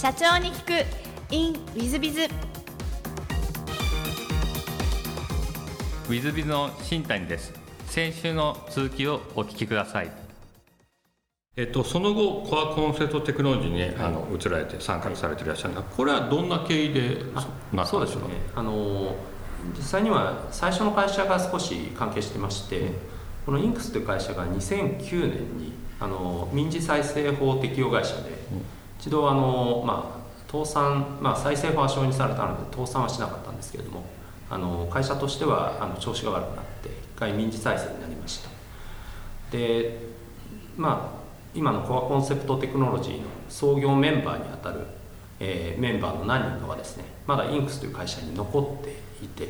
社長に聞く。In ウィズビズウィズビズの新谷です。先週の続きをお聞きください。えっと、その後コアコンセプトテクノロジーに、ね、あの移られて参画されていらっしゃるんですがこれはどんな経緯でなったんでしょうかねあの実際には最初の会社が少し関係してまして、このインクスという会社が2009年にあの民事再生法適用会社で、一度あの、まあ、倒産、まあ、再生法は承認されたので倒産はしなかったんですけれどもあの会社としてはあの調子が悪くなって一回民事再生になりました。でまあ今のコアコンセプトテクノロジーの創業メンバーにあたる、えー、メンバーの何人かはですねまだインクスという会社に残っていて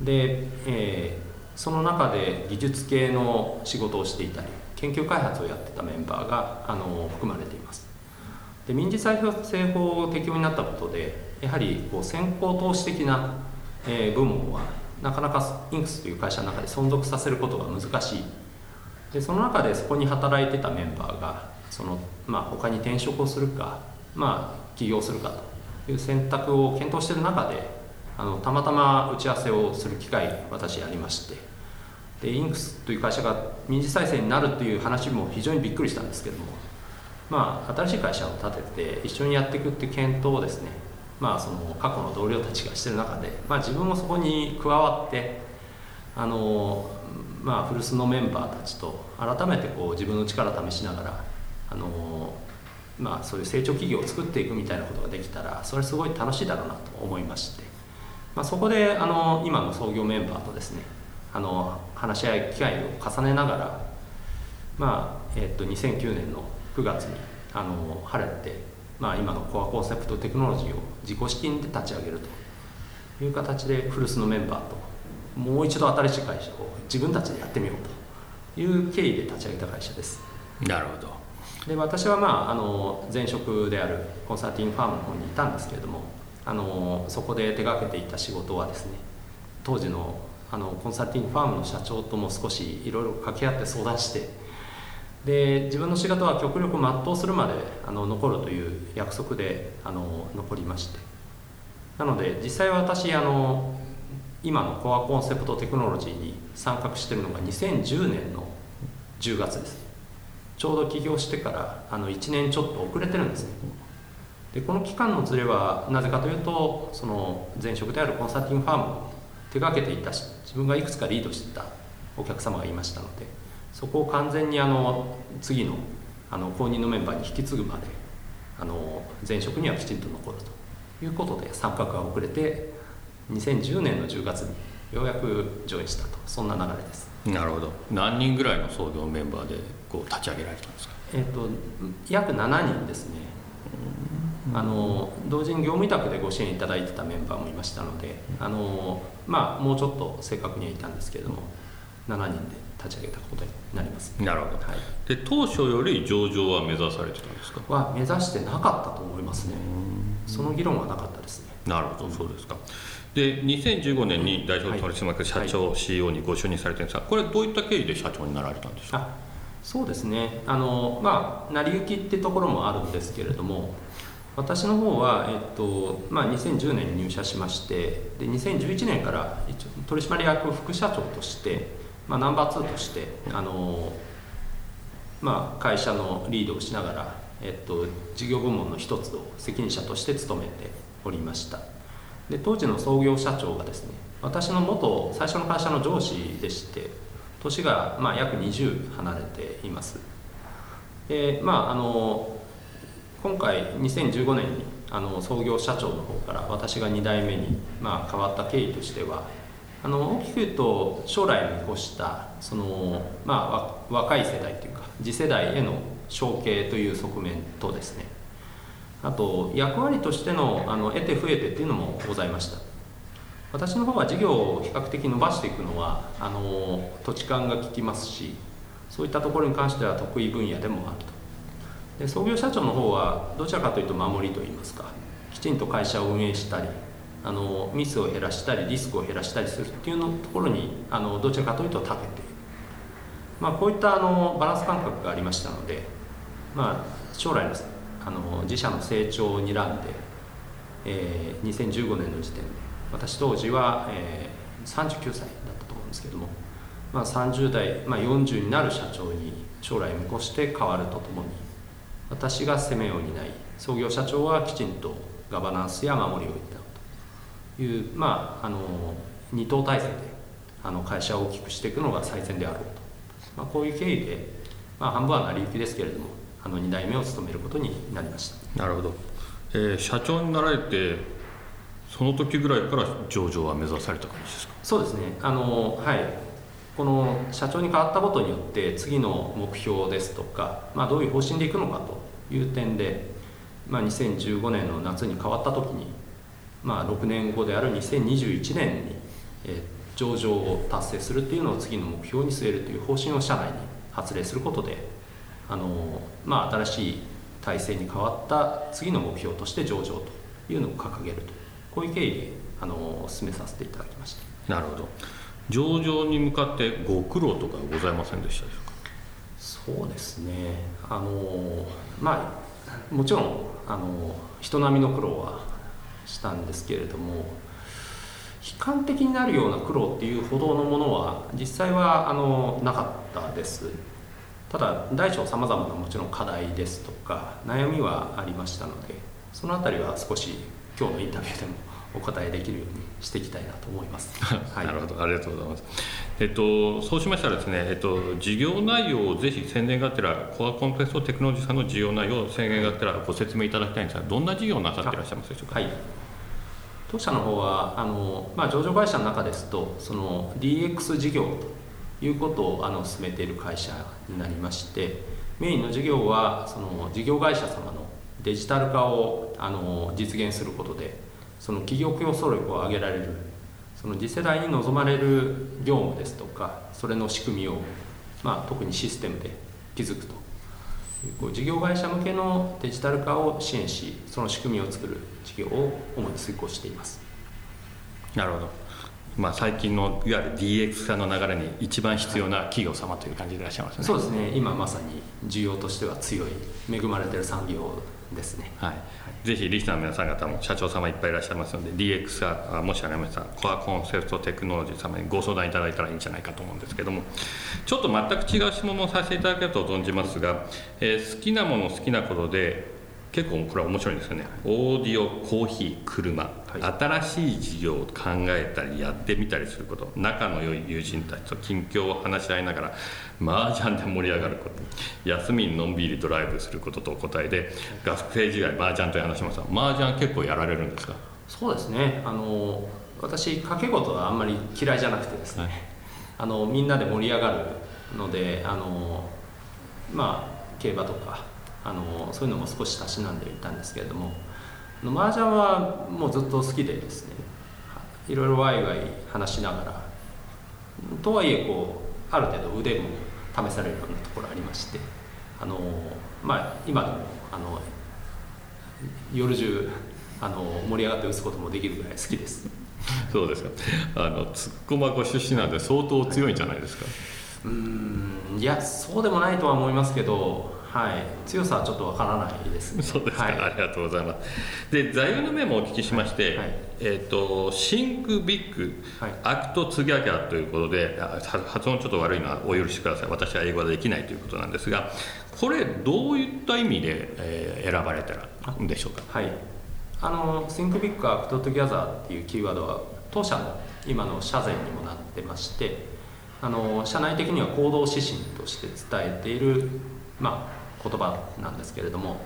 で、えー、その中で技術系の仕事をしていたり研究開発をやってたメンバーがあの含まれています。で民事再生法適用になったことでやはりこう先行投資的な、えー、部門はなかなかインクスという会社の中で存続させることが難しい。でその中でそこに働いてたメンバーがその、まあ、他に転職をするか、まあ、起業するかという選択を検討している中であのたまたま打ち合わせをする機会私やりましてでインクスという会社が民事再生になるという話も非常にびっくりしたんですけども、まあ、新しい会社を立てて一緒にやっていくっていう検討をですね、まあ、その過去の同僚たちがしてる中で、まあ、自分もそこに加わってあのまあ、古巣のメンバーたちと改めてこう自分の力を試しながらあの、まあ、そういう成長企業を作っていくみたいなことができたらそれすごい楽しいだろうなと思いまして、まあ、そこであの今の創業メンバーとですねあの話し合い機会を重ねながら、まあえっと2009年の9月にあの晴れて、まあ、今のコアコンセプトテクノロジーを自己資金で立ち上げるという形で古巣のメンバーともう一度新しい会社を自分たちでやってみようという経緯で立ち上げた会社です。なるほど。で私は、まあ、あの前職であるコンサルティングファームの方にいたんですけれどもあのそこで手がけていた仕事はですね当時のあのコンサルティングファームの社長とも少しいろいろ掛け合って相談してで自分の仕事は極力全うするまであの残るという約束であの残りまして。なので実際私あの今のコアコンセプトテクノロジーに参画してるのが2010年の10月です。ちょうど起業してからあの1年ちょっと遅れてるんですね。でこの期間のずれはなぜかというとその前職であるコンサルティングファームを手がけていたし自分がいくつかリードしてたお客様がいましたのでそこを完全にあの次のあの後任のメンバーに引き継ぐまであの前職にはきちんと残るということで参画が遅れて2010年の10月にようやく上演したと。そんな流れです。なるほど。何人ぐらいの創業メンバーでこう立ち上げられたんですか？えっ、と約7人ですね。あの同時に業務委託でご支援いただいてたメンバーもいましたのであのまあもうちょっと正確にはいたんですけれども7人で立ち上げたことになります。なるほど、はい、で当初より上場は目指されてたんですか？は目指してなかったと思いますね。その議論はなかったですね。なるほどそうですか。で2015年に代表取締役社長、はい、CEO にご就任されてるんですがこれどういった経緯で社長になられたんでしょうかそうですね。あのまあ成り行きってところもあるんですけれども私の方は、えっとまあ、2010年に入社しましてで2011年から一応取締役副社長として、まあ、ナンバー2としてあの、まあ、会社のリードをしながら、えっと、事業部門の一つを責任者として務めておりました。で当時の創業社長がですね私の元最初の会社の上司でして年がまあ約20離れています。でまああの今回2015年にあの創業社長の方から私が2代目に、まあ、変わった経緯としてはあの大きく言うと将来を見越したその、まあ、若い世代というか次世代への承継という側面とですね。あと役割としてのあの得て増えてっていうのもございました。私の方は事業を比較的伸ばしていくのはあの土地勘が効きますしそういったところに関しては得意分野でもあると。で創業社長の方はどちらかというと守りといいますかきちんと会社を運営したりあのミスを減らしたりリスクを減らしたりするっていうのところにあのどちらかというと長けている、まあ、こういったあのバランス感覚がありましたので、まあ、将来のあの自社の成長を睨んで、えー、2015年の時点で私当時は、えー、39歳だったと思うんですけども、まあ、30代、まあ、40になる社長に将来見越して変わるとともに私が攻めを担い創業社長はきちんとガバナンスや守りを担うという、まあ、あの二等体制であの会社を大きくしていくのが最善であろうと、まあ、こういう経緯で、まあ、半分は成り行きですけれどもあの2代目を務めることになりました。なるほど、えー、社長になられてその時ぐらいから上場は目指された感じですか？そうですね。あのはい。この社長に変わったことによって次の目標ですとか、まあ、どういう方針でいくのかという点で、まあ、2015年の夏に変わった時に、まあ、6年後である2021年に、えー、上場を達成するっていうのを次の目標に据えるという方針を社内に発令することであの、まあ、新しい体制に変わった次の目標として上場というのを掲げるとこういう経緯であの進めさせていただきました。なるほど。上場に向かってご苦労とかございませんでしたでしょうか？そうですね。あのまあもちろんあの人並みの苦労はしたんですけれども悲観的になるような苦労っていうほどのものは実際はあのなかったですただ大小さまざまなもちろん課題ですとか悩みはありましたのでその辺りは少し今日のインタビューでもお答えできるようにしていきたいなと思います。はい、なるほど、ありがとうございます。えっと、そうしましたらですね、えっと、事業内容をぜひ宣伝がてら、コアコンテストテクノロジーさんの事業内容を宣伝がてらご説明いただきたいんですが、どんな事業をなさっていらっしゃいますでしょうか？はい当社の方はあの、まあ、上場会社の中ですとその DX 事業ということをあの進めている会社になりましてメインの事業はその事業会社様のデジタル化をあの実現することでその企業競争力を上げられるその次世代に望まれる業務ですとかそれの仕組みを、まあ、特にシステムで築くと。事業会社向けのデジタル化を支援しその仕組みを作る事業を主に遂行しています。なるほど、まあ、最近のいわゆる DX 化の流れに一番必要な企業様という感じでいらっしゃいますね、そうですね。今まさに需要としては強い恵まれてる産業ですね、はい、ぜひリスナーの皆さん方も社長様いっぱいいらっしゃいますので DX がもしありましたらコアコンセプトテクノロジー様にご相談いただいたらいいんじゃないかと思うんですけども。ちょっと全く違う質問をさせていただけると存じますが、えー、好きなもの好きなことで結構これは面白いんですよね。オーディオコーヒー車、はい、新しい事業を考えたりやってみたりすること。仲の良い友人たちと近況を話し合いながら麻雀で盛り上がること。休みにのんびりドライブすることとお答えで学生時代麻雀という話しました。麻雀結構やられるんですか？そうですね。あの私掛け事はあんまり嫌いじゃなくてですね、はい、あのみんなで盛り上がるのであのまあ競馬とかあのそういうのも少したしなんでいたんですけれども麻雀はもうずっと好きでですねいろいろワイワイ話しながらとはいえこうある程度腕も試されるようなところありましてあのまあ今でもあの夜中あの盛り上がって打つこともできるぐらい好きです。そうですか。あのつっこまご出身なんで相当強いんじゃないですか。うんいやそうでもないとは思いますけどはい、強さはちょっとわからないです、ね、そうですか、はい、ありがとうございます。で、座右の銘もお聞きしまして、はい、えっ、ー、と、 Think Big、Act Together ということで、発音ちょっと悪いのはお許しください。私は英語はできないということなんですが、これ、どういった意味で、えー、選ばれたんでしょうか？はい。あの、 Think Big、Act Together っていうキーワードは、当社の今の社前にもなってまして、あの社内的には行動指針として伝えている、まあ、言葉なんですけれども、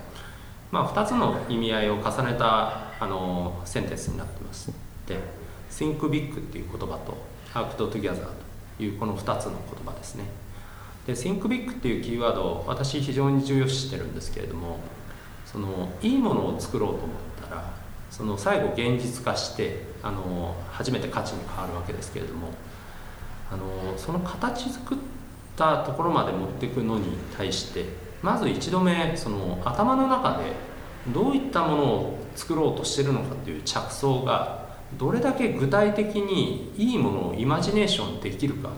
まあ、2つの意味合いを重ねたあのセンテンスになってますで Think Big っていう言葉と Act Together というこの2つの言葉ですね。で Think Big っていうキーワードを私非常に重要視してるんですけれどもそのいいものを作ろうと思ったらその最後現実化してあの初めて価値に変わるわけですけれどもあのその形作ったところまで持っていくのに対してまず一度目その頭の中でどういったものを作ろうとしてるのかという着想がどれだけ具体的にいいものをイマジネーションできるか。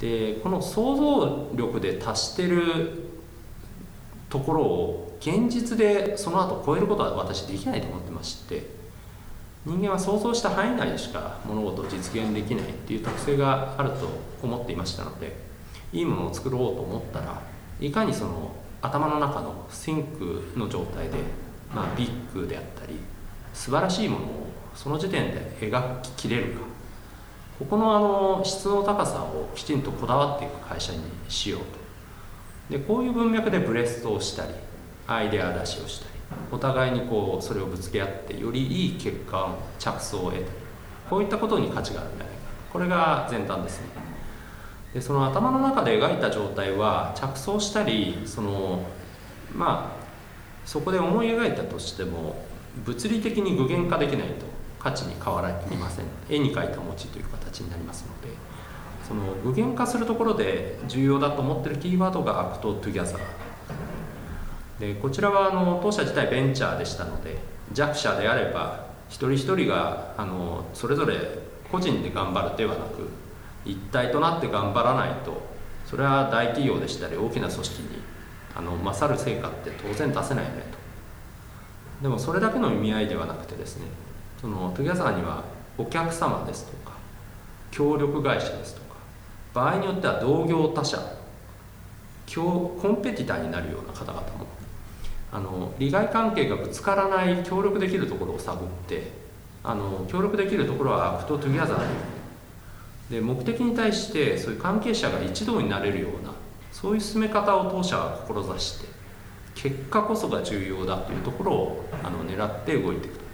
でこの想像力で達してるところを現実でその後超えることは私できないと思ってまして人間は想像した範囲内でしか物事を実現できないっていう特性があると思っていましたのでいいものを作ろうと思ったらいかにその頭の中のシンクの状態で、まあ、ビッグであったり素晴らしいものをその時点で描ききれるか。ここのあの質の高さをきちんとこだわっていく会社にしようと。でこういう文脈でブレストをしたりアイデア出しをしたりお互いにこうそれをぶつけ合ってよりいい結果の着想を得たりこういったことに価値があるんじゃないか。これが前段ですね。でその頭の中で描いた状態は着想したりそのまあそこで思い描いたとしても物理的に具現化できないと価値に変わりません。絵に描いた餅という形になりますのでその具現化するところで重要だと思ってるキーワードが Act Together。でこちらはあの当社自体ベンチャーでしたので弱者であれば一人一人があのそれぞれ個人で頑張るではなく一体となって頑張らないとそれは大企業でしたり大きな組織にあの勝る成果って当然出せないよねと。でもそれだけの意味合いではなくてですねその Together にはお客様ですとか協力会社ですとか場合によっては同業他社 competitor になるような方々もあの利害関係がぶつからない協力できるところを探ってあの協力できるところは Act Together にで目的に対してそういう関係者が一同になれるようなそういう進め方を当社は志して結果こそが重要だというところをあの狙って動いていくと。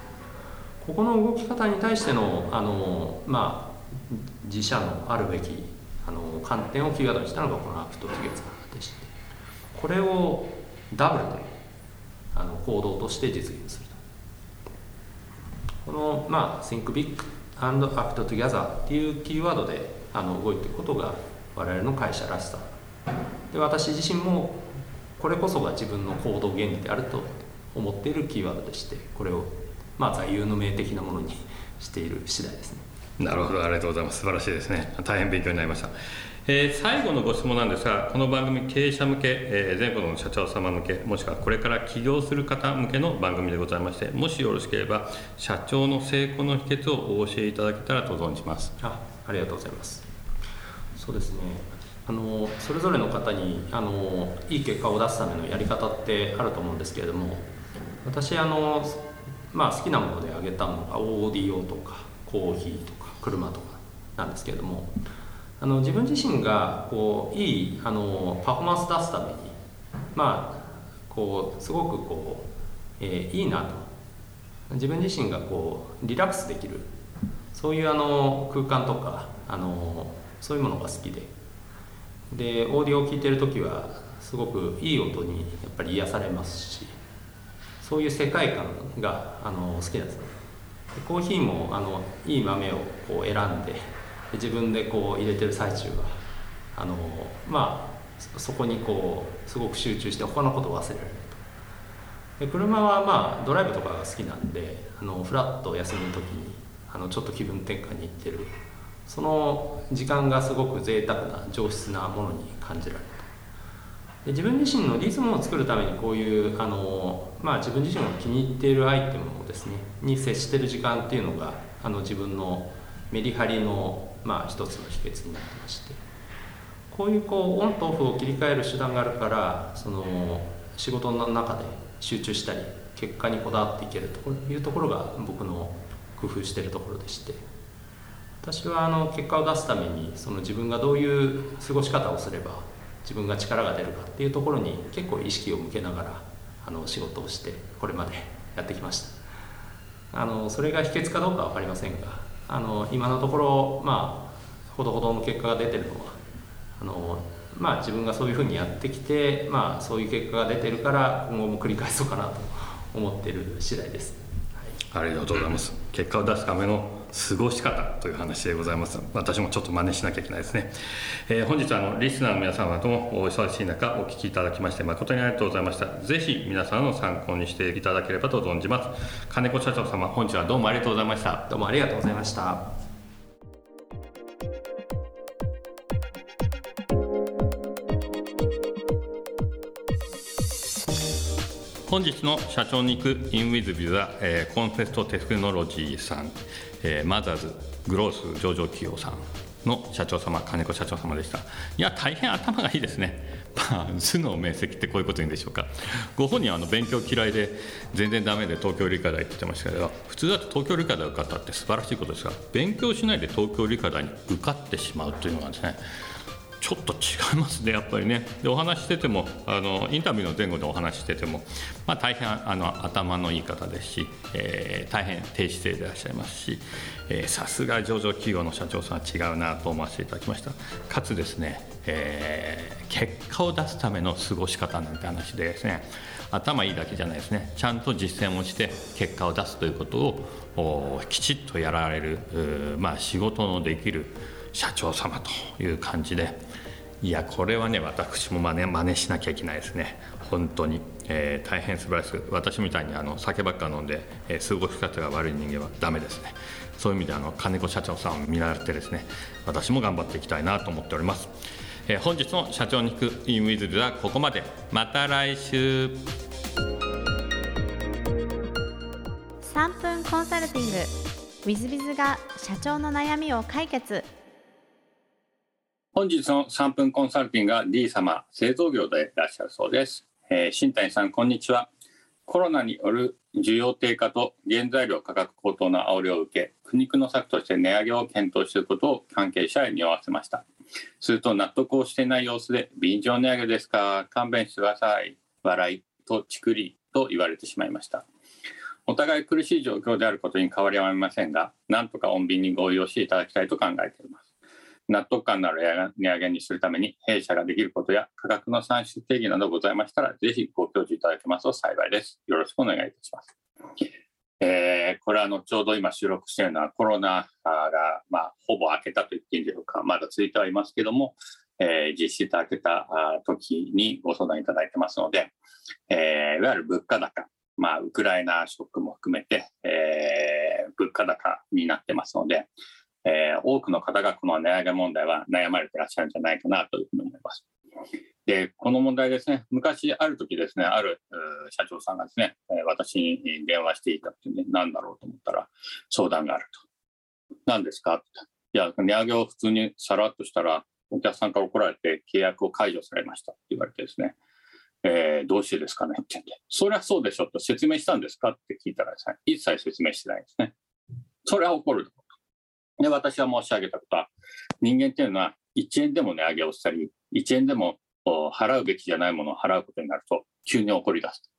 ここの動き方に対してのあの、まあ、自社のあるべきあの観点をキーワードにしたのがこの Act Together でしてこれをダブルであの行動として実現すると。この、まあ、Think Big and Act Together っていうキーワードであの動いていくことが我々の会社らしさ。で私自身もこれこそが自分の行動原理であると思っているキーワードでしてこれを、まあ、座右の銘的なものにしている次第ですね。なるほどありがとうございます。素晴らしいですね。大変勉強になりました。えー、最後のご質問なんですが、この番組、経営者向け、えー、全国の社長様向け、もしくはこれから起業する方向けの番組でございまして、もしよろしければ、社長の成功の秘訣をお教えいただけたらと存じます。あありがとうございます。そうですねあのそれぞれの方にあのいい結果を出すためのやり方ってあると思うんですけれども私あの、まあ、好きなもので挙げたのがオーディオとかコーヒーとか車とかなんですけれどもあの自分自身がこういいあのパフォーマンス出すためにまあこうすごくこう、えー、いいなと。自分自身がこうリラックスできる。そういうあの空間とかあのそういうものが好きで。でオーディオを聴いてる時はすごくいい音にやっぱり癒されますしそういう世界観があの好きなんです。ねコーヒーもあのいい豆をこう選んで自分でこう入れてる最中はあのまあそこにこうすごく集中して他のことを忘れられる。とで車はまあドライブとかが好きなんであのフラッと休みの時にあのちょっと気分転換に行ってる。その時間がすごく贅沢な上質なものに感じられるで自分自身のリズムを作るためにこういうあの、まあ、自分自身が気に入っているアイテムをですねに接してる時間っていうのがあの自分のメリハリのまあ、一つの秘訣になってましてこういうこうオンとオフを切り替える手段があるからその仕事の中で集中したり結果にこだわっていけるというところが僕の工夫してるところでして。私はあの結果を出すためにその自分がどういう過ごし方をすれば自分が力が出るかっていうところに結構意識を向けながらあの仕事をしてこれまでやってきました。あのそれが秘訣かどうかは分かりませんがあの今のところまあほどほどの結果が出てるのは。あのまあ自分がそういうふうにやってきてまあそういう結果が出てるから今後も繰り返そうかなと思ってる次第です、はい、ありがとうございます。結果を出すための過ごし方という話でございます。私もちょっと真似しなきゃいけないですね、えー、本日あのリスナーの皆様ともお忙しい中お聞きいただきまして誠にありがとうございました。ぜひ皆さんの参考にしていただければと存じます。金子社長様本日はどうもありがとうございました。どうもありがとうございました。本日の社長に行く in with with は、えー、コンフェストテクノロジーさん、えー、マザーズグロース上場企業さんの社長様金子社長様でした。いや大変頭がいいですね。まあ、頭脳面積ってこういうこと言うんでしょうか。ご本人はあの勉強嫌いで全然ダメで東京理科大って言ってましたけど普通だと東京理科大受かったって素晴らしいことですが勉強しないで東京理科大に受かってしまうというのがですねちょっと違いますね、やっぱりね。でお話しててもあの、インタビューの前後でお話してても、まあ、大変あの頭のいい方ですし、えー、大変低姿勢でいらっしゃいますし、さすが上場企業の社長さんは違うなと思わせていただきました。かつですね、えー、結果を出すための過ごし方なんて話でですね、頭いいだけじゃないですね、ちゃんと実践をして結果を出すということをきちっとやられる、まあ、仕事のできる社長様という感じでいやこれはね私も真似真似しなきゃいけないですね。本当に、えー、大変素晴らしく私みたいにあの酒ばっか飲んで、えー、過ごし方が悪い人間はダメですね。そういう意味であの金子社長さんを見習ってですね私も頑張っていきたいなと思っております、えー、本日の社長に行くインウィズではここまで。また来週。3分コンサルティング。w i z b i z が社長の悩みを解決。本日の3分コンサルティングは D 様、製造業でいらっしゃるそうです。えー、新谷さん、こんにちは。コロナによる需要低下と原材料価格高騰の煽りを受け、苦肉の策として値上げを検討していることを関係者へ匂わせました。すると納得をしていない様子で、便乗値上げですか、勘弁してください、笑いとちくりと言われてしまいました。お互い苦しい状況であることに変わりはありませんが、なんとか穏便に合意をしていただきたいと考えています。納得感のある値上げにするために弊社ができることや価格の算出定義などございましたらぜひご教授いただけますと幸いです。よろしくお願いいたします。えー、これはあのちょうど今収録しているのはコロナが、まあ、ほぼ明けたと言っていいんでしょうかまだ続いてはいますけども、えー、実質明けた時にご相談いただいてますので、えー、いわゆる物価高、まあ、ウクライナショックも含めて、えー、物価高になってますので、えー、多くの方がこの値上げ問題は悩まれてらっしゃるんじゃないかなというふうに思います。で、この問題ですね、昔ある時ですね、ある社長さんがですね、私に電話していたってね、何だろうと思ったら相談があると。何ですか？って。いや、値上げを普通にさらっとしたら、お客さんから怒られて契約を解除されましたって言われてですね、えー、どうしてですかね？って言って、そりゃそうでしょと説明したんですか？って聞いたらですね、一切説明してないですね。それは怒るで、私は申し上げたことは、人間っていうのは1円でも値上げをしたり、1円でも払うべきじゃないものを払うことになると、急に起こり出す。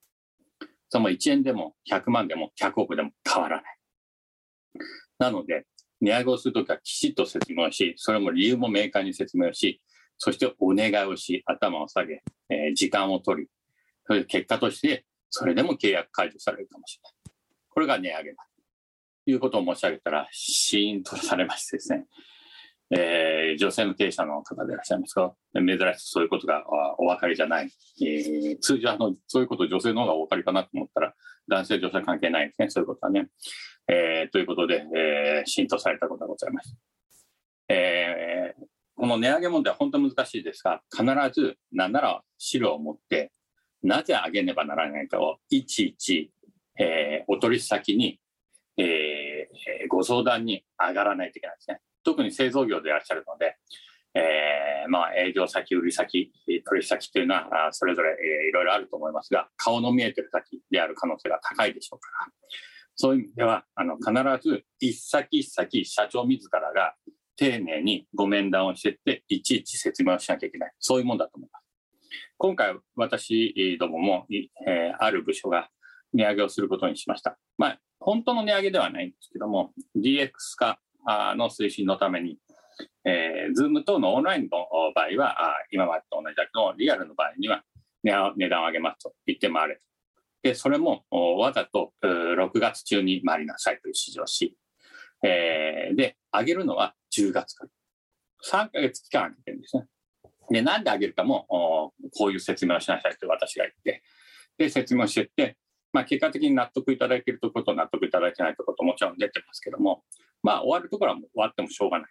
その1円でも100万でも100億でも変わらない。なので、値上げをするときはきちっと説明をし、それも理由も明快に説明をし、そしてお願いをし、頭を下げ、えー、時間を取り、それで結果として、それでも契約解除されるかもしれない。これが値上げだ。いうことを申し上げたら、シーンとされましてですね、えー、女性の経営者の方でいらっしゃいますが、珍しくそういうことがお分かりじゃない。えー、通常あの、そういうこと女性の方がお分かりかなと思ったら、男性、女性関係ないですね、そういうことはね。えー、ということで、えー、浸透されたことがございます。えー、この値上げ問題は本当に難しいですが、必ず、なんなら資料を持って、なぜ上げねばならないかをいちいち、えー、お取引先にえー、ご相談に上がらないといけないですね。特に製造業でいらっしゃるので、えー、まあ、営業先、売り先、取引先というのは、それぞれ、えー、いろいろあると思いますが、顔の見えてる先である可能性が高いでしょうから、そういう意味では、あの、必ず一先一先、社長自らが丁寧にご面談をしていって、いちいち説明をしなきゃいけない。そういうもんだと思います。今回、私どもも、えー、ある部署が値上げをすることにしました。まあ、本当の値上げではないんですけども、DX 化の推進のために、えー、Zoom 等のオンラインの場合は、今までと同じだけど、リアルの場合には値段を上げますと言って回れと。で、それもわざと6月中に回りなさいという指示をし、えー、で、上げるのは10月から。3ヶ月期間空けてるんですね。で、なんで上げるかも、こういう説明をしなさいと私が言って、で、説明をしていって、まあ、結果的に納得いただけるところと納得いただけないところともちろん出てますけども、まあ、終わるところは終わってもしょうがない。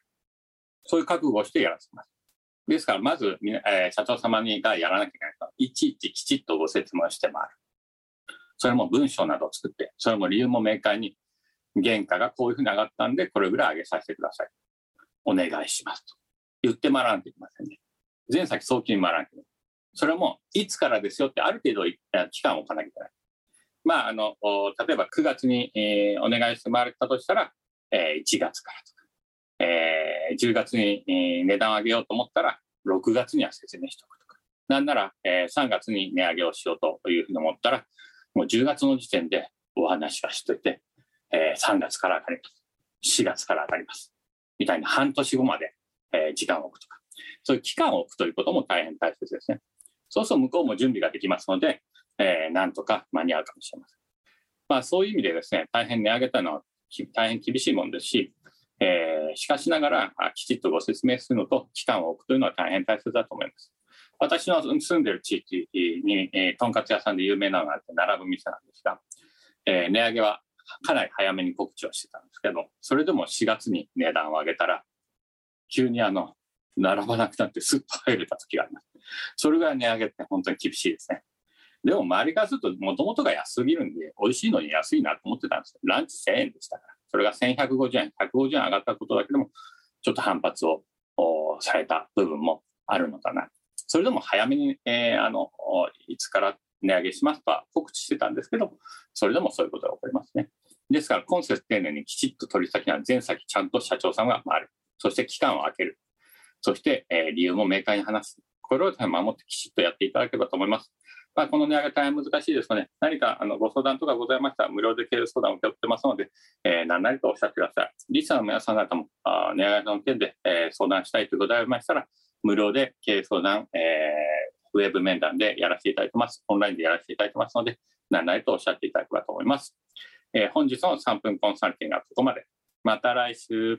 そういう覚悟をしてやらせます。ですから、まず、えー、社長様にがやらなきゃいけないと、いちいちきちっとご説明して回る。それも文章などを作って、それも理由も明快に、原価がこういうふうに上がったんで、これぐらい上げさせてください。お願いしますと。言ってもらなきゃいけませんね。全先早期に回らなきゃいけない。それも、いつからですよってある程度期間を置かなきゃいけない。まあ、あの、例えば9月に、えー、お願いして回れたとしたら、えー、1月からとか、えー、10月に、えー、値段を上げようと思ったら、6月には説明しておくとか。なんなら、えー、3月に値上げをしようというふうに思ったら、もう10月の時点でお話はしといて、えー、3月から上がります。4月から上がります。みたいな半年後まで、えー、時間を置くとか。そういう期間を置くということも大変大切ですね。そうすると向こうも準備ができますので、えー、なんとか間に合うかもしれません。まあ、そういう意味でですね、大変値上げたのは大変厳しいものですし、えー、しかしながらきちっとご説明するのと期間を置くというのは大変大切だと思います。私の住んでる地域に、えー、とんかつ屋さんで有名なのがあって並ぶ店なんですが、えー、値上げはかなり早めに告知をしてたんですけど、それでも4月に値段を上げたら、急にあの、並ばなくなってスッと入れた時があります。それぐらい値上げって本当に厳しいですね。でも周りからすると、もともとが安すぎるんで、美味しいのに安いなと思ってたんですよ。ランチ1000円でしたから。それが1150円、150円上がったことだけでも、ちょっと反発をされた部分もあるのかな。それでも早めに、えー、あの、いつから値上げしますとは告知してたんですけど、それでもそういうことが起こりますね。ですから、今節丁寧にきちっと取り先は全先ちゃんと社長さんが回る。そして期間を空ける。そして、えー、理由も明快に話す。これを守ってきちっとやっていただければと思います。まあ、この値上げ大変難しいですので、何かあのご相談とかございましたら、無料で経営相談を受け負ってますので、えー、何なりとおっしゃってください。リスナーの皆さん方も、あ値上げの件で、えー、相談したいということでありましたら、無料で経営相談、えー、ウェブ面談でやらせていただいてます。オンラインでやらせていただいてますので、何なりとおっしゃっていただければと思います。えー、本日の3分コンサルティングはここまで。また来週。